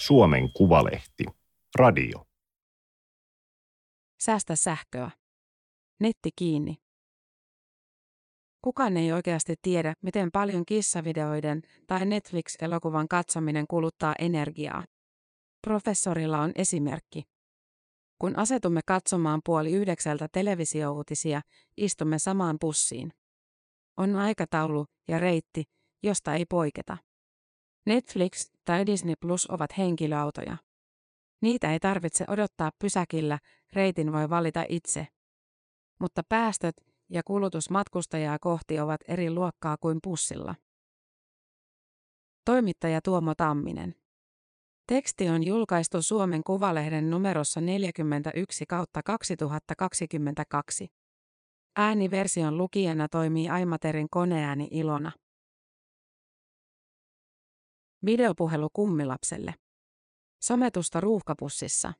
Suomen Kuvalehti. Radio. Säästä sähköä. Netti kiinni. Kukaan ei oikeasti tiedä, miten paljon kissavideoiden tai Netflix-elokuvan katsominen kuluttaa energiaa. Professorilla on esimerkki. Kun asetumme katsomaan puoli yhdeksältä televisiouutisia, istumme samaan pussiin. On aikataulu ja reitti, josta ei poiketa. Netflix tai Disney Plus ovat henkilöautoja. Niitä ei tarvitse odottaa pysäkillä, reitin voi valita itse. Mutta päästöt ja kulutus matkustajaa kohti ovat eri luokkaa kuin pussilla. Toimittaja Tuomo Tamminen. Teksti on julkaistu Suomen Kuvalehden numerossa 41 kautta 2022. Ääniversion lukijana toimii Aimaterin koneääni Ilona. Videopuhelu kummilapselle. Sometusta ruuhkapussissa.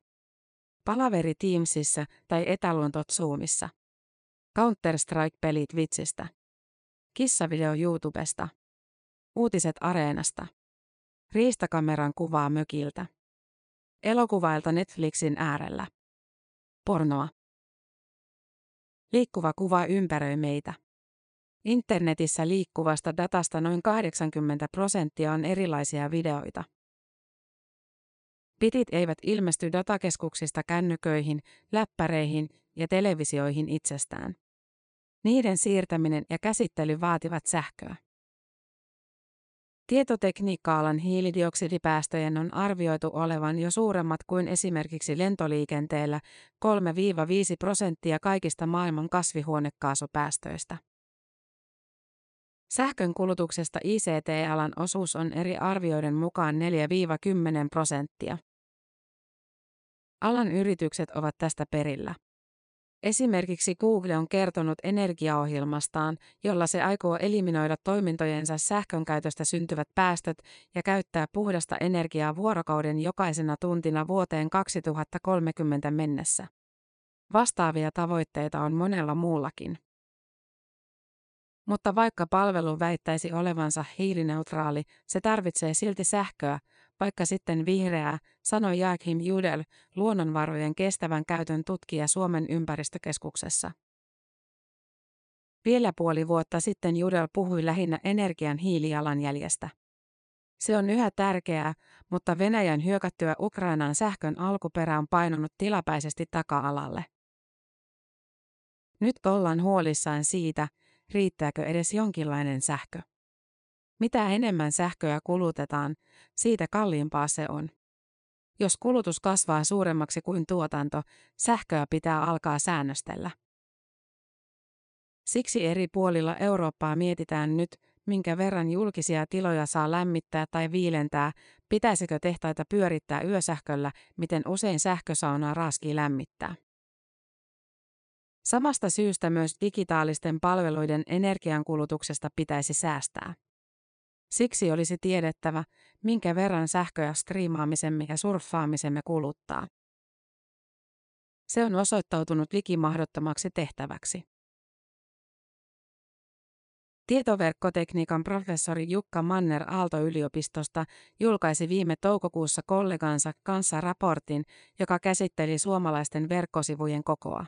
Palaveri Teamsissa tai etäluontot Zoomissa. Counter-Strike-pelit vitsistä. Kissavideo YouTubesta. Uutiset Areenasta. Riistakameran kuvaa mökiltä. Elokuvailta Netflixin äärellä. Pornoa. Liikkuva kuva ympäröi meitä. Internetissä liikkuvasta datasta noin 80 prosenttia on erilaisia videoita. Bitit eivät ilmesty datakeskuksista kännyköihin, läppäreihin ja televisioihin itsestään. Niiden siirtäminen ja käsittely vaativat sähköä. Tietotekniikka-alan hiilidioksidipäästöjen on arvioitu olevan jo suuremmat kuin esimerkiksi lentoliikenteellä 3-5 prosenttia kaikista maailman kasvihuonekaasupäästöistä. Sähkön kulutuksesta ICT-alan osuus on eri arvioiden mukaan 4-10 prosenttia. Alan yritykset ovat tästä perillä. Esimerkiksi Google on kertonut energiaohjelmastaan, jolla se aikoo eliminoida toimintojensa sähkön käytöstä syntyvät päästöt ja käyttää puhdasta energiaa vuorokauden jokaisena tuntina vuoteen 2030 mennessä. Vastaavia tavoitteita on monella muullakin. Mutta vaikka palvelu väittäisi olevansa hiilineutraali, se tarvitsee silti sähköä, vaikka sitten vihreää, sanoi Joachim Judel, luonnonvarojen kestävän käytön tutkija Suomen ympäristökeskuksessa. Vielä puoli vuotta sitten Judel puhui lähinnä energian hiilijalanjäljestä. Se on yhä tärkeää, mutta Venäjän hyökättyä Ukrainan sähkön alkuperä on painunut tilapäisesti taka-alalle. Nyt ollaan huolissaan siitä, riittääkö edes jonkinlainen sähkö. Mitä enemmän sähköä kulutetaan, siitä kalliimpaa se on. Jos kulutus kasvaa suuremmaksi kuin tuotanto, sähköä pitää alkaa säännöstellä. Siksi eri puolilla Eurooppaa mietitään nyt, minkä verran julkisia tiloja saa lämmittää tai viilentää, pitäisikö tehtaita pyörittää yösähköllä, miten usein sähkösaunaa raskii lämmittää. Samasta syystä myös digitaalisten palveluiden energiankulutuksesta pitäisi säästää. Siksi olisi tiedettävä, minkä verran sähköä striimaamisemme ja surffaamisemme kuluttaa. Se on osoittautunut likimahdottomaksi tehtäväksi. Tietoverkkotekniikan professori Jukka Manner Aalto-yliopistosta julkaisi viime toukokuussa kollegansa kanssa raportin, joka käsitteli suomalaisten verkkosivujen kokoa.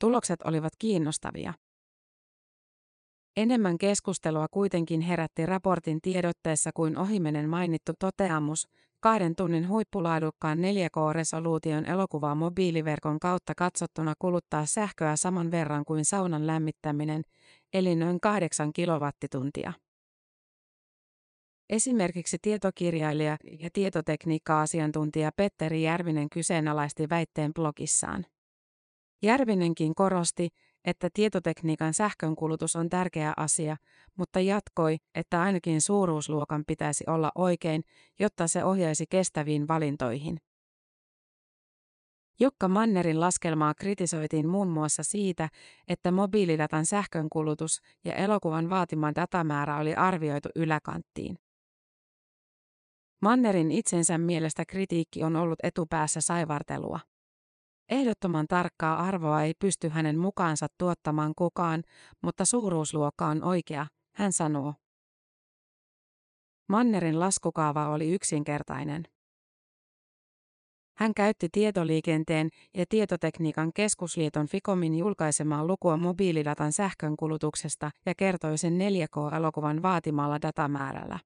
Tulokset olivat kiinnostavia. Enemmän keskustelua kuitenkin herätti raportin tiedotteessa kuin ohimenen mainittu toteamus, kahden tunnin huippulaadukkaan 4K-resoluution elokuvaa mobiiliverkon kautta katsottuna kuluttaa sähköä saman verran kuin saunan lämmittäminen, eli noin 8 kilowattituntia. Esimerkiksi tietokirjailija ja tietotekniikka-asiantuntija Petteri Järvinen kyseenalaisti väitteen blogissaan. Järvinenkin korosti, että tietotekniikan sähkönkulutus on tärkeä asia, mutta jatkoi, että ainakin suuruusluokan pitäisi olla oikein, jotta se ohjaisi kestäviin valintoihin. Jukka Mannerin laskelmaa kritisoitiin muun muassa siitä, että mobiilidatan sähkönkulutus ja elokuvan vaatima datamäärä oli arvioitu yläkanttiin. Mannerin itsensä mielestä kritiikki on ollut etupäässä saivartelua. Ehdottoman tarkkaa arvoa ei pysty hänen mukaansa tuottamaan kukaan, mutta suuruusluokka on oikea, hän sanoo. Mannerin laskukaava oli yksinkertainen. Hän käytti tietoliikenteen ja tietotekniikan keskusliiton Ficomin julkaisemaa lukua mobiilidatan sähkönkulutuksesta ja kertoi sen 4K-elokuvan vaatimalla datamäärällä.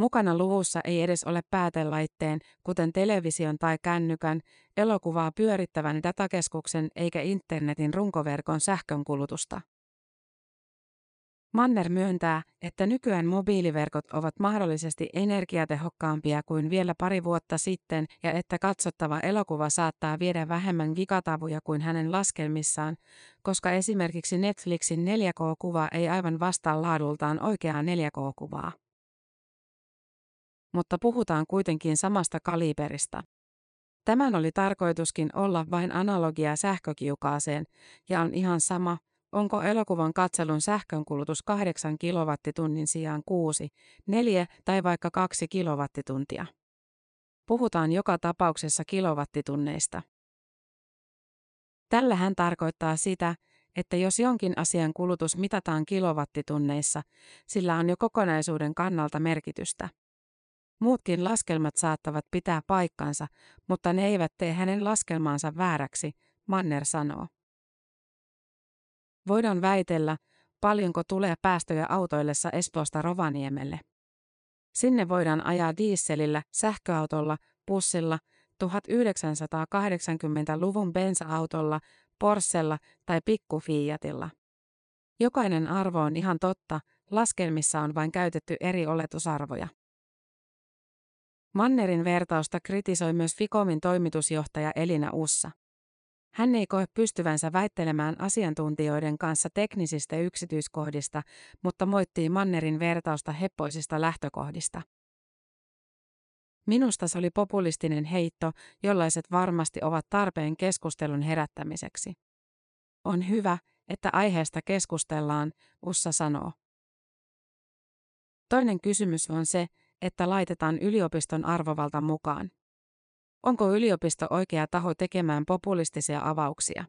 Mukana luvussa ei edes ole päätelaitteen, kuten television tai kännykän, elokuvaa pyörittävän datakeskuksen eikä internetin runkoverkon sähkönkulutusta. Manner myöntää, että nykyään mobiiliverkot ovat mahdollisesti energiatehokkaampia kuin vielä pari vuotta sitten ja että katsottava elokuva saattaa viedä vähemmän gigatavuja kuin hänen laskelmissaan, koska esimerkiksi Netflixin 4K-kuva ei aivan vastaa laadultaan oikeaa 4K-kuvaa. Mutta puhutaan kuitenkin samasta kaliberista. Tämän oli tarkoituskin olla vain analogia sähkökiukaaseen, ja on ihan sama, Onko elokuvan katselun sähkönkulutus 8 kilowattitunnin sijaan 6, 4 tai vaikka 2 kilowattituntia? Puhutaan joka tapauksessa kilowattitunneista. Tällä hän tarkoittaa sitä, että jos jonkin asian kulutus mitataan kilowattitunneissa, sillä on jo kokonaisuuden kannalta merkitystä. Muutkin laskelmat saattavat pitää paikkansa, mutta ne eivät tee hänen laskelmaansa vääräksi, Manner sanoo. Voidaan väitellä, paljonko tulee päästöjä autoillessa Espoosta Rovaniemelle. Sinne voidaan ajaa dieselillä, sähköautolla, bussilla, 1980-luvun bensa-autolla, Porschella tai pikkufiatilla. Jokainen arvo on ihan totta, laskelmissa on vain käytetty eri oletusarvoja. Mannerin vertausta kritisoi myös Ficomin toimitusjohtaja Elina Ussa. Hän ei koe pystyvänsä väittelemään asiantuntijoiden kanssa teknisistä yksityiskohdista, mutta moittii Mannerin vertausta heppoisista lähtökohdista. Minusta se oli populistinen heitto, jollaiset varmasti ovat tarpeen keskustelun herättämiseksi. On hyvä, että aiheesta keskustellaan, Ussa sanoo. Toinen kysymys on se, että laitetaan yliopiston arvovalta mukaan. Onko yliopisto oikea taho tekemään populistisia avauksia?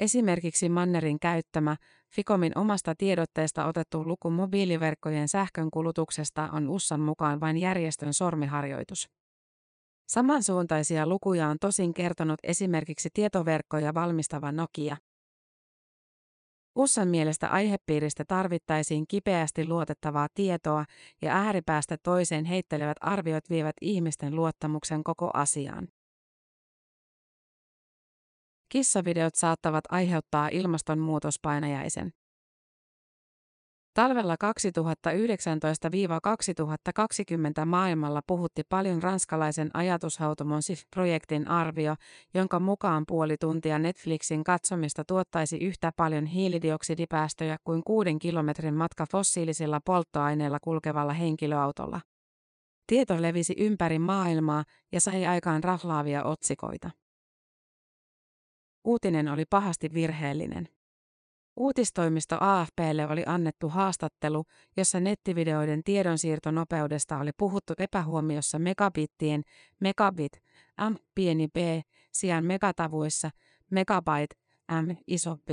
Esimerkiksi Mannerin käyttämä, Ficomin omasta tiedotteesta otettu luku mobiiliverkkojen sähkön kulutuksesta on Ussan mukaan vain järjestön sormiharjoitus. Samansuuntaisia lukuja on tosin kertonut esimerkiksi tietoverkkoja valmistava Nokia. USAn mielestä aihepiiristä tarvittaisiin kipeästi luotettavaa tietoa ja ääripäästä toiseen heittelevät arviot vievät ihmisten luottamuksen koko asiaan. Kissavideot saattavat aiheuttaa ilmastonmuutospainajaisen. Talvella 2019-2020 maailmalla puhutti paljon ranskalaisen ajatushautomon SIF-projektin arvio, jonka mukaan puoli tuntia Netflixin katsomista tuottaisi yhtä paljon hiilidioksidipäästöjä kuin kuuden kilometrin matka fossiilisilla polttoaineilla kulkevalla henkilöautolla. Tieto levisi ympäri maailmaa ja sai aikaan rahlaavia otsikoita. Uutinen oli pahasti virheellinen. Uutistoimisto AFPlle oli annettu haastattelu, jossa nettivideoiden tiedonsiirtonopeudesta oli puhuttu epähuomiossa megabittien, megabit, m pieni b, sijaan megatavuissa, megabyte, m iso b.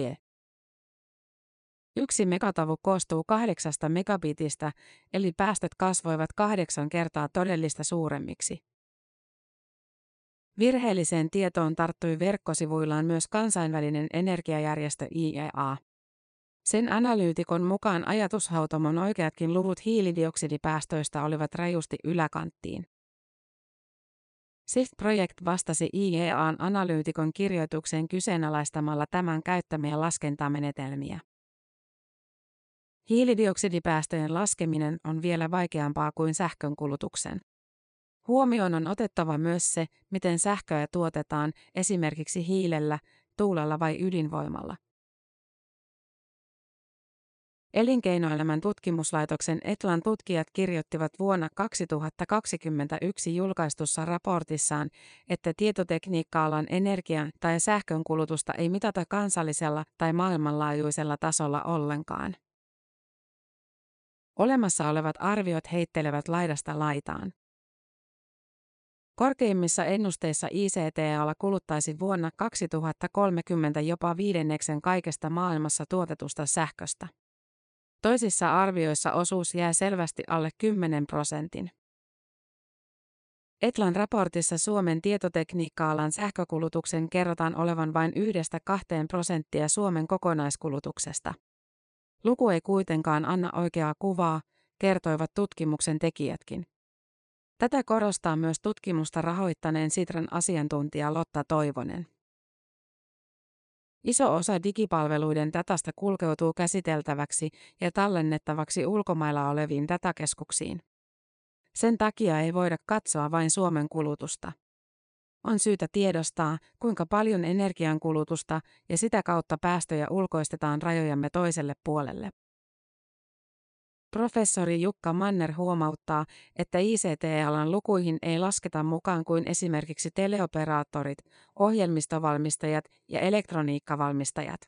Yksi megatavu koostuu kahdeksasta megabitistä, eli päästöt kasvoivat kahdeksan kertaa todellista suuremmiksi. Virheelliseen tietoon tarttui verkkosivuillaan myös kansainvälinen energiajärjestö IEA. Sen analyytikon mukaan ajatushautomon oikeatkin luvut hiilidioksidipäästöistä olivat rajusti yläkanttiin. SIF Project vastasi IEAn analyytikon kirjoitukseen kyseenalaistamalla tämän käyttämiä laskentamenetelmiä. Hiilidioksidipäästöjen laskeminen on vielä vaikeampaa kuin sähkönkulutuksen. Huomioon on otettava myös se, miten sähköä tuotetaan esimerkiksi hiilellä, tuulella vai ydinvoimalla. Elinkeinoelämän tutkimuslaitoksen Etlan tutkijat kirjoittivat vuonna 2021 julkaistussa raportissaan, että tietotekniikka-alan energian tai sähkön kulutusta ei mitata kansallisella tai maailmanlaajuisella tasolla ollenkaan. Olemassa olevat arviot heittelevät laidasta laitaan. Korkeimmissa ennusteissa ICT-ala kuluttaisi vuonna 2030 jopa viidenneksen kaikesta maailmassa tuotetusta sähköstä. Toisissa arvioissa osuus jää selvästi alle 10 prosentin. Etlan raportissa Suomen tietotekniikka-alan sähkökulutuksen kerrotaan olevan vain yhdestä kahteen prosenttia Suomen kokonaiskulutuksesta. Luku ei kuitenkaan anna oikeaa kuvaa, kertoivat tutkimuksen tekijätkin. Tätä korostaa myös tutkimusta rahoittaneen Sitran asiantuntija Lotta Toivonen. Iso osa digipalveluiden datasta kulkeutuu käsiteltäväksi ja tallennettavaksi ulkomailla oleviin datakeskuksiin. Sen takia ei voida katsoa vain Suomen kulutusta. On syytä tiedostaa, kuinka paljon energiankulutusta ja sitä kautta päästöjä ulkoistetaan rajojamme toiselle puolelle. Professori Jukka Manner huomauttaa, että ICT-alan lukuihin ei lasketa mukaan kuin esimerkiksi teleoperaattorit, ohjelmistovalmistajat ja elektroniikkavalmistajat.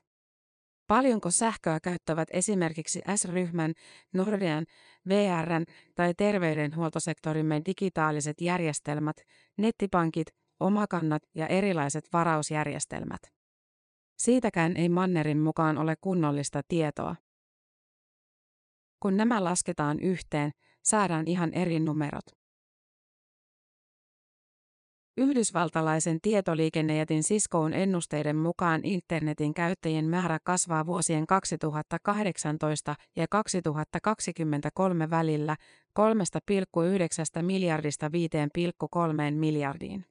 Paljonko sähköä käyttävät esimerkiksi S-ryhmän, Nordean, VRn tai terveydenhuoltosektorimme digitaaliset järjestelmät, nettipankit, omakannat ja erilaiset varausjärjestelmät? Siitäkään ei Mannerin mukaan ole kunnollista tietoa. Kun nämä lasketaan yhteen, saadaan ihan eri numerot. Yhdysvaltalaisen tietoliikennejätin Ciscoon ennusteiden mukaan internetin käyttäjien määrä kasvaa vuosien 2018 ja 2023 välillä 3,9 miljardista 5,3 miljardiin.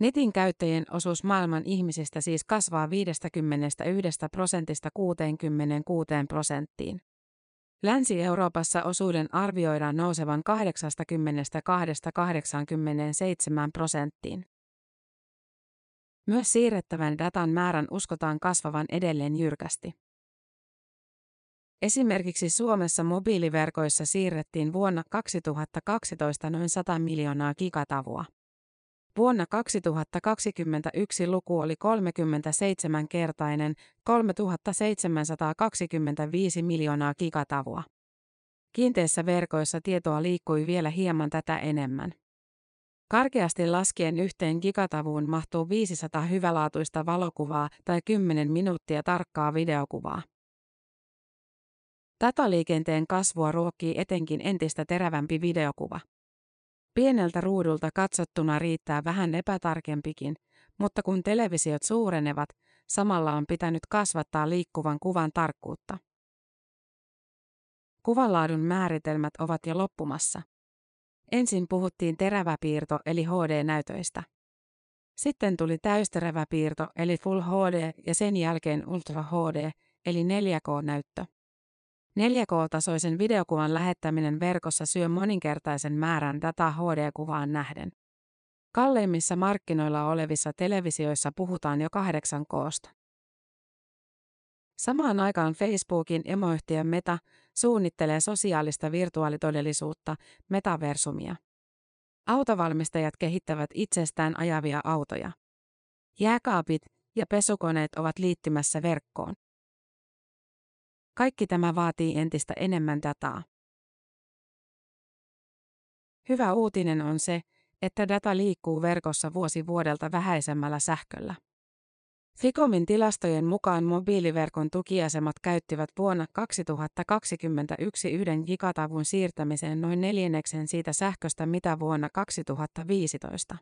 Netin käyttäjien osuus maailman ihmisistä siis kasvaa 51 prosentista 66 prosenttiin. Länsi-Euroopassa osuuden arvioidaan nousevan 82-87 prosenttiin. Myös siirrettävän datan määrän uskotaan kasvavan edelleen jyrkästi. Esimerkiksi Suomessa mobiiliverkoissa siirrettiin vuonna 2012 noin 100 miljoonaa gigatavua. Vuonna 2021 luku oli 37-kertainen, 3725 miljoonaa gigatavua. Kiinteissä verkoissa tietoa liikkui vielä hieman tätä enemmän. Karkeasti laskien yhteen gigatavuun mahtuu 500 hyvälaatuista valokuvaa tai 10 minuuttia tarkkaa videokuvaa. Dataliikenteen kasvua ruokkii etenkin entistä terävämpi videokuva. Pieneltä ruudulta katsottuna riittää vähän epätarkempikin, mutta kun televisiot suurenevat, samalla on pitänyt kasvattaa liikkuvan kuvan tarkkuutta. Kuvanlaadun määritelmät ovat jo loppumassa. Ensin puhuttiin teräväpiirto eli HD-näytöistä. Sitten tuli täysteräväpiirto eli Full HD ja sen jälkeen Ultra HD eli 4K-näyttö. 4K-tasoisen videokuvan lähettäminen verkossa syö moninkertaisen määrän dataa HD-kuvaan nähden. Kalleimmissa markkinoilla olevissa televisioissa puhutaan jo 8Ksta. Samaan aikaan Facebookin emoyhtiö Meta suunnittelee sosiaalista virtuaalitodellisuutta, metaversumia. Autovalmistajat kehittävät itsestään ajavia autoja. Jääkaapit ja pesukoneet ovat liittymässä verkkoon. Kaikki tämä vaatii entistä enemmän dataa. Hyvä uutinen on se, että data liikkuu verkossa vuosi vuodelta vähäisemmällä sähköllä. Ficomin tilastojen mukaan mobiiliverkon tukiasemat käyttivät vuonna 2021 yhden gigatavun siirtämiseen noin neljänneksen siitä sähköstä mitä vuonna 2015.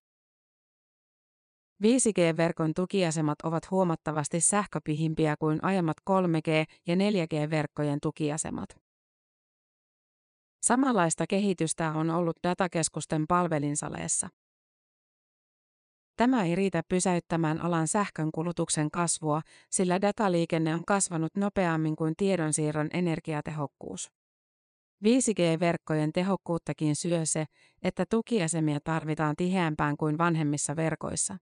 5G-verkon tukiasemat ovat huomattavasti sähköpihimpiä kuin aiemmat 3G- ja 4G-verkkojen tukiasemat. Samanlaista kehitystä on ollut datakeskusten palvelinsaleessa. Tämä ei riitä pysäyttämään alan sähkönkulutuksen kasvua, sillä dataliikenne on kasvanut nopeammin kuin tiedonsiirron energiatehokkuus. 5G-verkkojen tehokkuuttakin syö se, että tukiasemia tarvitaan tiheämpään kuin vanhemmissa verkoissa.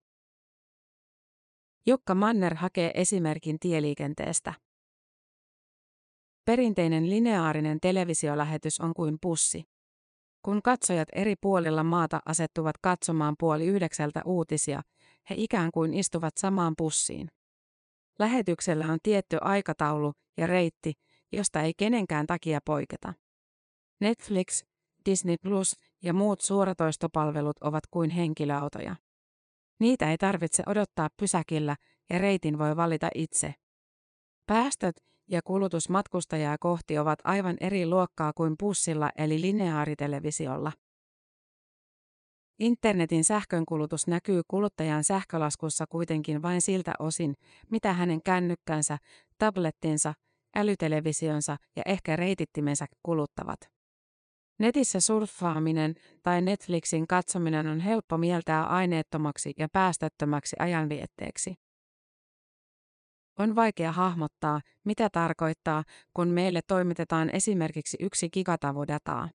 Jukka Manner hakee esimerkin tieliikenteestä. Perinteinen lineaarinen televisiolähetys on kuin pussi. Kun katsojat eri puolilla maata asettuvat katsomaan puoli yhdeksältä uutisia, he ikään kuin istuvat samaan pussiin. Lähetyksellä on tietty aikataulu ja reitti, josta ei kenenkään takia poiketa. Netflix, Disney Plus ja muut suoratoistopalvelut ovat kuin henkilöautoja. Niitä ei tarvitse odottaa pysäkillä ja reitin voi valita itse. Päästöt ja kulutus matkustajaa kohti ovat aivan eri luokkaa kuin pussilla eli lineaaritelevisiolla. Internetin sähkönkulutus näkyy kuluttajan sähkölaskussa kuitenkin vain siltä osin, mitä hänen kännykkänsä, tablettinsa, älytelevisionsa ja ehkä reitittimensä kuluttavat. Netissä surffaaminen tai Netflixin katsominen on helppo mieltää aineettomaksi ja päästöttömäksi ajanvietteeksi. On vaikea hahmottaa, mitä tarkoittaa, kun meille toimitetaan esimerkiksi yksi gigatavu dataa.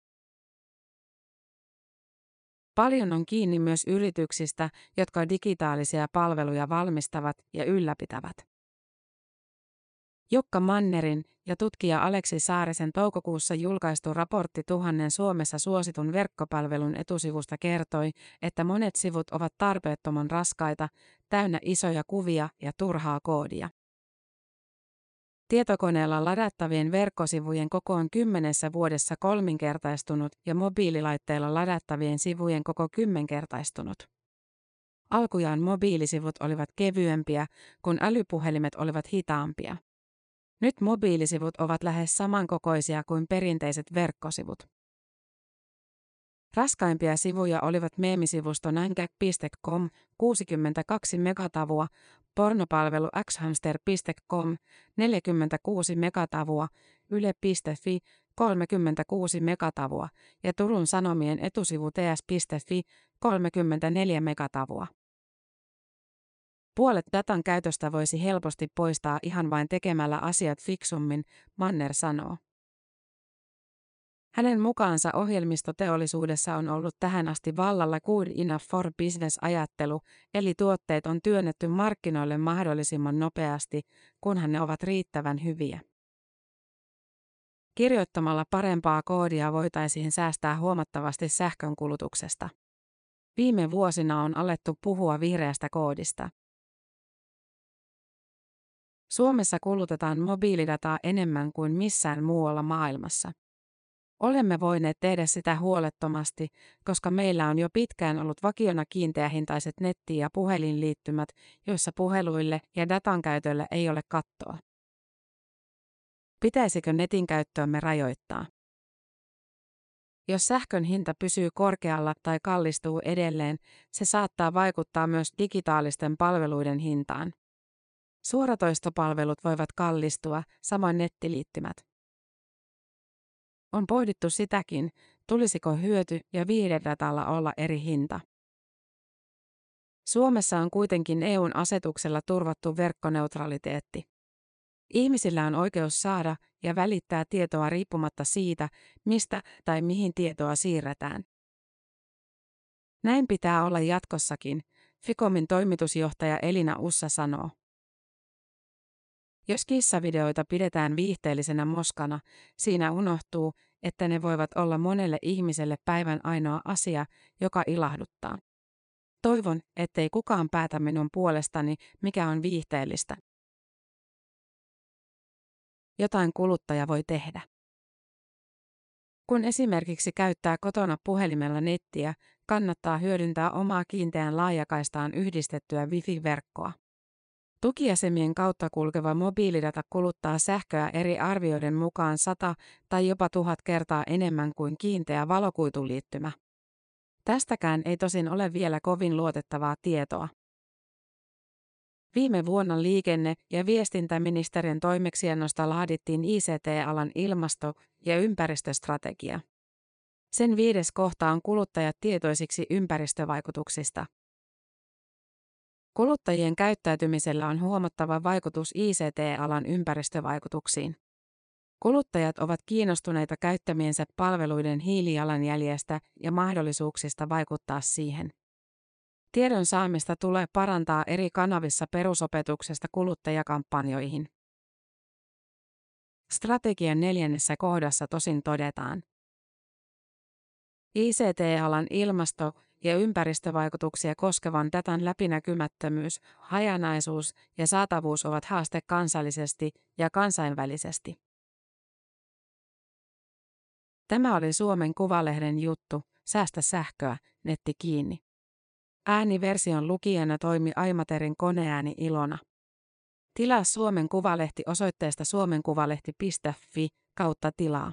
Paljon on kiinni myös yrityksistä, jotka digitaalisia palveluja valmistavat ja ylläpitävät. Jukka Mannerin ja tutkija Aleksi Saarisen toukokuussa julkaistu raportti tuhannen Suomessa suositun verkkopalvelun etusivusta kertoi, että monet sivut ovat tarpeettoman raskaita, täynnä isoja kuvia ja turhaa koodia. Tietokoneella ladattavien verkkosivujen koko on kymmenessä vuodessa kolminkertaistunut ja mobiililaitteilla ladattavien sivujen koko kymmenkertaistunut. Alkujaan mobiilisivut olivat kevyempiä, kun älypuhelimet olivat hitaampia. Nyt mobiilisivut ovat lähes samankokoisia kuin perinteiset verkkosivut. Raskaimpia sivuja olivat meemisivusto nänkä.com 62 megatavua, pornopalvelu xhamster.com 46 megatavua, yle.fi 36 megatavua ja Turun Sanomien etusivu ts.fi 34 megatavua. Puolet datan käytöstä voisi helposti poistaa ihan vain tekemällä asiat fiksummin, Manner sanoo. Hänen mukaansa ohjelmistoteollisuudessa on ollut tähän asti vallalla good enough for business-ajattelu, eli tuotteet on työnnetty markkinoille mahdollisimman nopeasti, kunhan ne ovat riittävän hyviä. Kirjoittamalla parempaa koodia voitaisiin säästää huomattavasti sähkönkulutuksesta. Viime vuosina on alettu puhua vihreästä koodista. Suomessa kulutetaan mobiilidataa enemmän kuin missään muualla maailmassa. Olemme voineet tehdä sitä huolettomasti, koska meillä on jo pitkään ollut vakiona kiinteähintaiset netti- ja puhelinliittymät, joissa puheluille ja datan käytölle ei ole kattoa. Pitäisikö netin käyttöömme rajoittaa? Jos sähkön hinta pysyy korkealla tai kallistuu edelleen, se saattaa vaikuttaa myös digitaalisten palveluiden hintaan. Suoratoistopalvelut voivat kallistua, samoin nettiliittymät. On pohdittu sitäkin, tulisiko hyöty- ja viihdedatalla olla eri hinta. Suomessa on kuitenkin EUn asetuksella turvattu verkkoneutraliteetti. Ihmisillä on oikeus saada ja välittää tietoa riippumatta siitä, mistä tai mihin tietoa siirretään. Näin pitää olla jatkossakin, Ficomin toimitusjohtaja Elina Ussa sanoo. Jos kissavideoita pidetään viihteellisenä moskana, siinä unohtuu, että ne voivat olla monelle ihmiselle päivän ainoa asia, joka ilahduttaa. Toivon, ettei kukaan päätä minun puolestani, mikä on viihteellistä. Jotain kuluttaja voi tehdä. Kun esimerkiksi käyttää kotona puhelimella nettiä, kannattaa hyödyntää omaa kiinteän laajakaistaan yhdistettyä wifi-verkkoa. Tukiasemien kautta kulkeva mobiilidata kuluttaa sähköä eri arvioiden mukaan 100 tai jopa tuhat kertaa enemmän kuin kiinteä valokuituliittymä. Tästäkään ei tosin ole vielä kovin luotettavaa tietoa. Viime vuonna liikenne- ja viestintäministeriön toimeksiannosta laadittiin ICT-alan ilmasto- ja ympäristöstrategia. Sen viides kohta on kuluttajat tietoisiksi ympäristövaikutuksista. Kuluttajien käyttäytymisellä on huomattava vaikutus ICT-alan ympäristövaikutuksiin. Kuluttajat ovat kiinnostuneita käyttämiensä palveluiden hiilijalanjäljestä ja mahdollisuuksista vaikuttaa siihen. Tiedon saamista tulee parantaa eri kanavissa perusopetuksesta kuluttajakampanjoihin. Strategian neljännessä kohdassa tosin todetaan. ICT-alan ilmasto- ja ympäristövaikutuksia koskevan datan läpinäkymättömyys, hajanaisuus ja saatavuus ovat haaste kansallisesti ja kansainvälisesti. Tämä oli Suomen Kuvalehden juttu, säästä sähköä, netti kiinni. Ääniversion lukijana toimi Aimaterin koneääni Ilona. Tilaa Suomen Kuvalehti osoitteesta suomenkuvalehti.fi kautta tilaa.